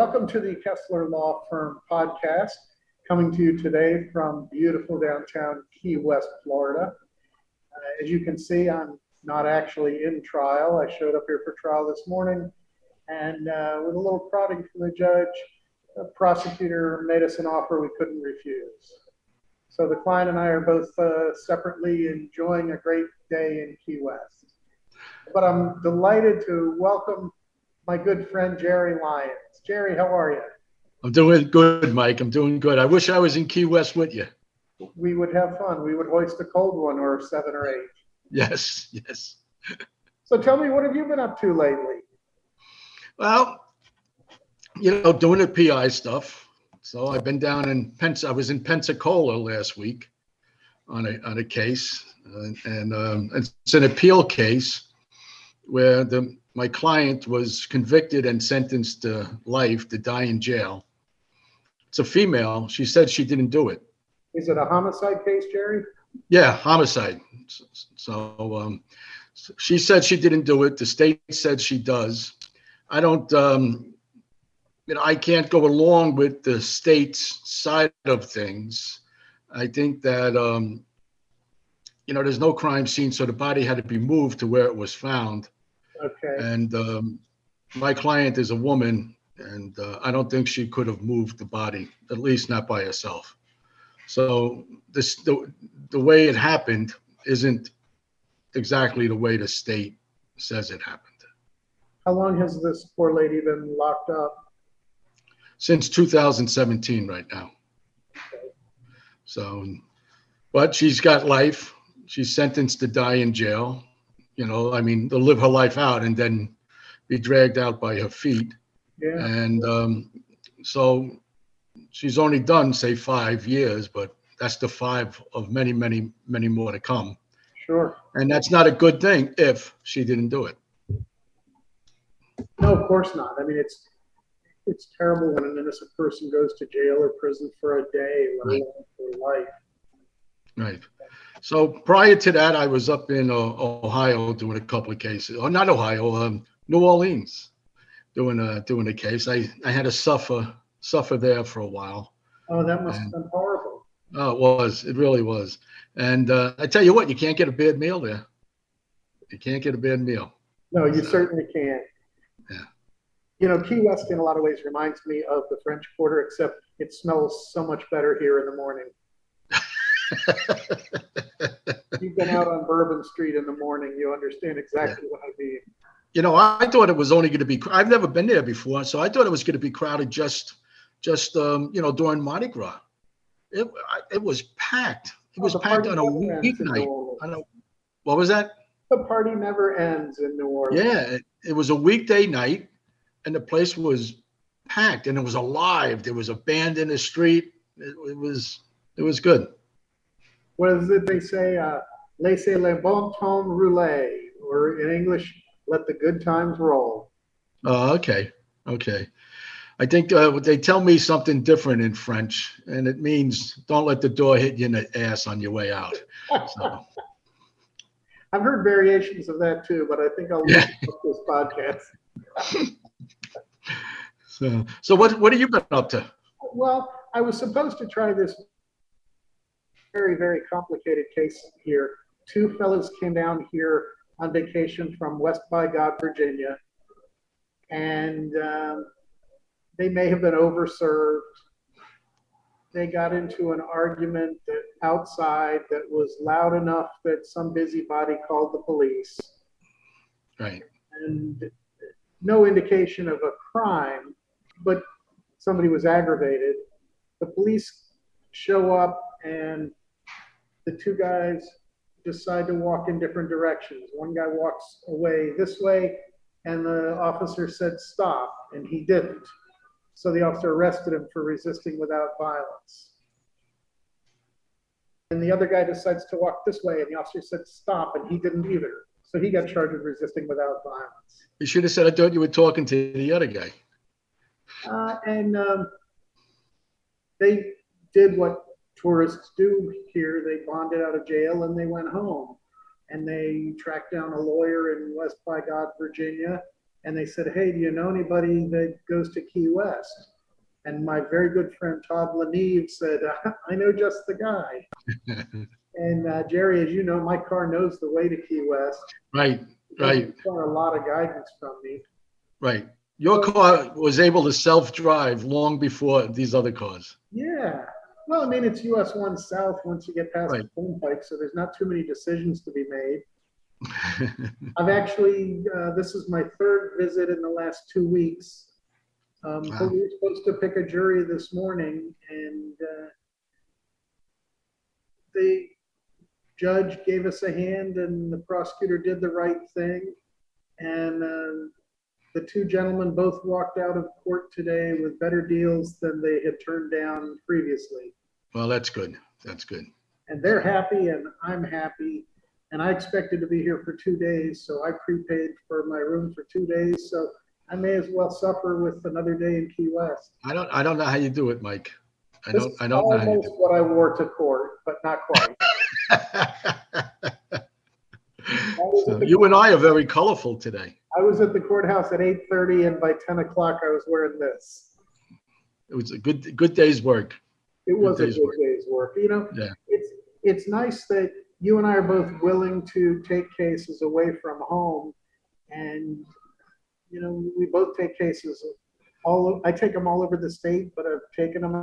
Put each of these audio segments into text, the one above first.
welcome to the Kessler Law Firm podcast, coming to you today from beautiful downtown Key West, Florida. Uh, as you can see, I'm not actually in trial. I showed up here for trial this morning, and uh, with a little prodding from the judge, the prosecutor made us an offer we couldn't refuse. So the client and I are both uh, separately enjoying a great day in Key West. But I'm delighted to welcome my good friend Jerry Lyons. Jerry, how are you? I'm doing good, Mike. I'm doing good. I wish I was in Key West with you. We would have fun. We would hoist a cold one or seven or eight. Yes, yes. So tell me, what have you been up to lately? Well, you know, doing the PI stuff. So I've been down in Pens. I was in Pensacola last week on a on a case, and, and um, it's an appeal case where the my client was convicted and sentenced to life to die in jail. It's a female. She said she didn't do it. Is it a homicide case, Jerry? Yeah, homicide. So um, she said she didn't do it. The state said she does. I don't. Um, you know, I can't go along with the state's side of things. I think that um, you know there's no crime scene, so the body had to be moved to where it was found. Okay. And um, my client is a woman, and uh, I don't think she could have moved the body, at least not by herself. So this the, the way it happened isn't exactly the way the state says it happened. How long has this poor lady been locked up? Since 2017, right now. So, but she's got life. She's sentenced to die in jail you know, I mean, to live her life out and then be dragged out by her feet. Yeah. And um, so she's only done, say, five years, but that's the five of many, many, many more to come. Sure. And that's not a good thing if she didn't do it. No, of course not. I mean, it's it's terrible when an innocent person goes to jail or prison for a day, let alone for life. Right. So prior to that, I was up in uh, Ohio doing a couple of cases. Oh, not Ohio, um, New Orleans, doing a doing a case. I I had to suffer suffer there for a while. Oh, that must and, have been horrible. Oh, it was. It really was. And uh, I tell you what, you can't get a bad meal there. You can't get a bad meal. No, you so, certainly can't. Yeah. You know, Key West in a lot of ways reminds me of the French Quarter, except it smells so much better here in the morning. You've been out on Bourbon Street in the morning. You understand exactly yeah. what I mean. You know, I thought it was only going to be. I've never been there before, so I thought it was going to be crowded just, just um, you know, during Mardi Gras. It it was packed. It was oh, packed on a weeknight. What was that? The party never ends in New Orleans. Yeah, it, it was a weekday night, and the place was packed, and it was alive. There was a band in the street. It, it was it was good what is it they say? Uh, Laissez le bon temps rouler, or in English, let the good times roll. Oh, okay. Okay. I think uh, they tell me something different in French, and it means don't let the door hit you in the ass on your way out. So. I've heard variations of that too, but I think I'll yeah. this podcast. so, so what what have you been up to? Well, I was supposed to try this very, very complicated case here. Two fellows came down here on vacation from West by God, Virginia, and um, they may have been overserved. They got into an argument that outside that was loud enough that some busybody called the police. Right. And no indication of a crime, but somebody was aggravated. The police show up and the two guys decide to walk in different directions. One guy walks away this way, and the officer said, Stop, and he didn't. So the officer arrested him for resisting without violence. And the other guy decides to walk this way, and the officer said, Stop, and he didn't either. So he got charged with resisting without violence. You should have said, I thought you were talking to the other guy. Uh, and um, they did what tourists do here. They bonded out of jail and they went home. And they tracked down a lawyer in West by God, Virginia, and they said, Hey, do you know anybody that goes to Key West? And my very good friend Todd Leneve said, I know just the guy. and uh, Jerry, as you know, my car knows the way to Key West. Right, right. Got a lot of guidance from me. Right. Your car was able to self-drive long before these other cars. Yeah. Well, I mean, it's US 1 South once you get past Right. the turnpike, so there's not too many decisions to be made. I've actually, uh, this is my third visit in the last two weeks. Um, Wow. but we were supposed to pick a jury this morning, and uh, the judge gave us a hand, and the prosecutor did the right thing. And uh, the two gentlemen both walked out of court today with better deals than they had turned down previously. Well, that's good. That's good. And they're happy, and I'm happy. And I expected to be here for two days, so I prepaid for my room for two days. So I may as well suffer with another day in Key West. I don't, I don't know how you do it, Mike. I This don't, is I don't know how you almost what I wore to court, but not quite. So You and I are very colorful today. I was at the courthouse at 8:30, and by 10 o'clock, I was wearing this. It was a good, good day's work. It was a good work. day's work. You know, Yeah. it's it's nice that you and I are both willing to take cases away from home, and you know, we both take cases all. I take them all over the state, but I've taken them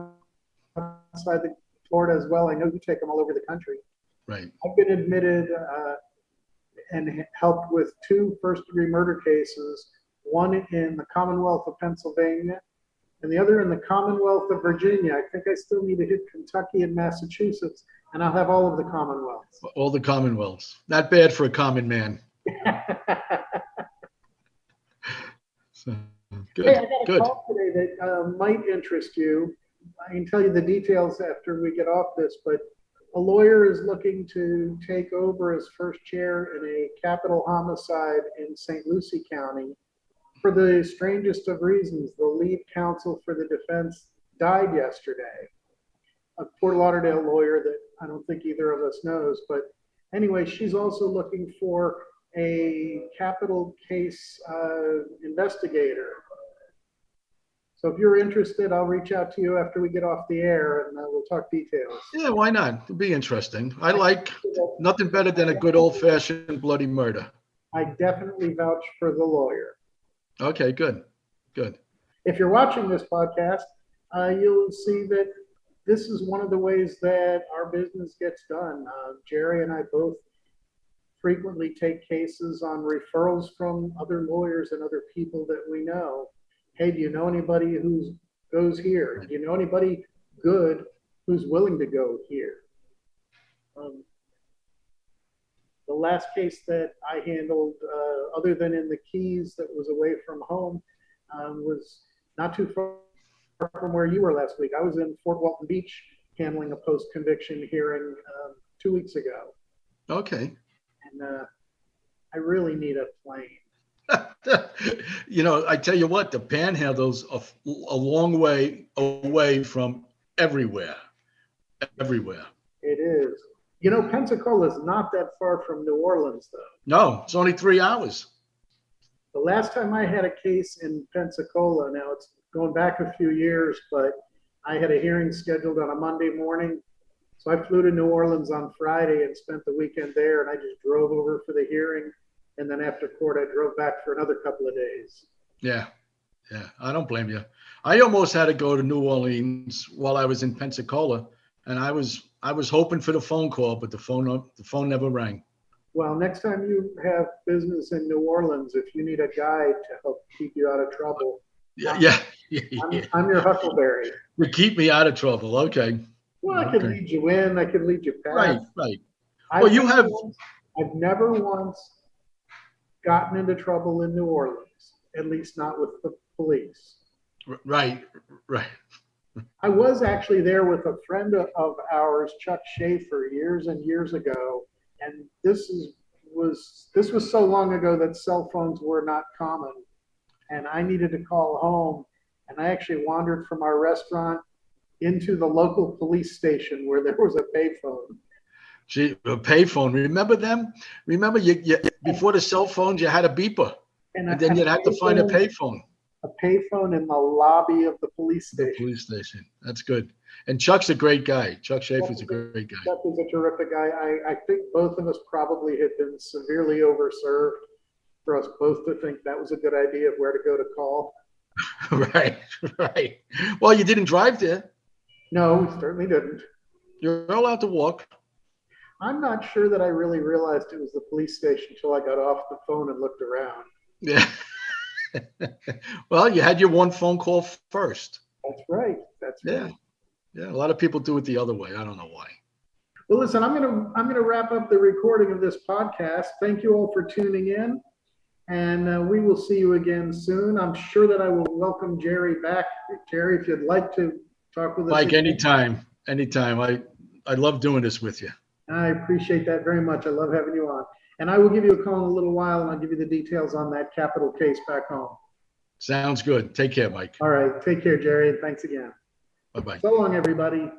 outside the Florida as well. I know you take them all over the country. Right. I've been admitted uh, and helped with two first degree murder cases, one in the Commonwealth of Pennsylvania and the other in the Commonwealth of Virginia. I think I still need to hit Kentucky and Massachusetts, and I'll have all of the Commonwealths. All the commonwealths. Not bad for a common man. So, Hey, good, I got a good. call today that uh, might interest you. I can tell you the details after we get off this, but a lawyer is looking to take over as first chair in a capital homicide in St. Lucie County. For the strangest of reasons, the lead counsel for the defense died yesterday. A Fort Lauderdale lawyer that I don't think either of us knows, but anyway, she's also looking for a capital case uh, investigator. So if you're interested, I'll reach out to you after we get off the air and uh, we'll talk details. Yeah, why not? It'll be interesting. I like nothing better than a good old fashioned bloody murder. I definitely vouch for the lawyer. Okay, good, good. If you're watching this podcast, uh, you'll see that this is one of the ways that our business gets done. Uh, Jerry and I both frequently take cases on referrals from other lawyers and other people that we know. Hey, do you know anybody who goes here? Do you know anybody good who's willing to go here? Um, the last case that I handled, uh, other than in the Keys that was away from home, um, was not too far from where you were last week. I was in Fort Walton Beach handling a post conviction hearing um, two weeks ago. Okay. And uh, I really need a plane. you know, I tell you what, the panhandle's a, a long way away from everywhere. Everywhere. It is. You know, Pensacola is not that far from New Orleans, though. No, it's only three hours. The last time I had a case in Pensacola, now it's going back a few years, but I had a hearing scheduled on a Monday morning. So I flew to New Orleans on Friday and spent the weekend there, and I just drove over for the hearing. And then after court, I drove back for another couple of days. Yeah. Yeah. I don't blame you. I almost had to go to New Orleans while I was in Pensacola. And I was I was hoping for the phone call, but the phone the phone never rang. Well, next time you have business in New Orleans, if you need a guide to help keep you out of trouble, Yeah, yeah. I'm, yeah. I'm your Huckleberry. To keep me out of trouble. Okay. Well, I could Okay. lead you in, I could lead you past. Right, right. I've Well, you have- once- I've never once gotten into trouble in New Orleans, at least not with the police. Right, right. I was actually there with a friend of ours, Chuck Schaefer, years and years ago, and this is was this was so long ago that cell phones were not common, and I needed to call home, and I actually wandered from our restaurant into the local police station where there was a payphone. Gee, a payphone. Remember them? Remember you, you before the cell phones, you had a beeper. And a- then you'd have to find a payphone, A payphone in the lobby of the police the station. police station. That's good. And Chuck's a great guy. Chuck Schaefer's a great guy. Chuck is a terrific guy. I, I think both of us probably had been severely overserved for us both to think that was a good idea of where to go to call. Right, right. Well, you didn't drive there. No, we certainly didn't. You're allowed to walk. I'm not sure that I really realized it was the police station until I got off the phone and looked around. Yeah. Well, you had your one phone call first. That's right. That's right. Yeah. Yeah, a lot of people do it the other way. I don't know why. Well, listen, I'm gonna I'm gonna wrap up the recording of this podcast. Thank you all for tuning in, and uh, we will see you again soon. I'm sure that I will welcome Jerry back. Jerry, if you'd like to talk with us, Mike, again. anytime, anytime. I, I love doing this with you. I appreciate that very much. I love having you on, and I will give you a call in a little while, and I'll give you the details on that capital case back home. Sounds good. Take care, Mike. All right, take care, Jerry, and thanks again. Bye-bye. So long, everybody.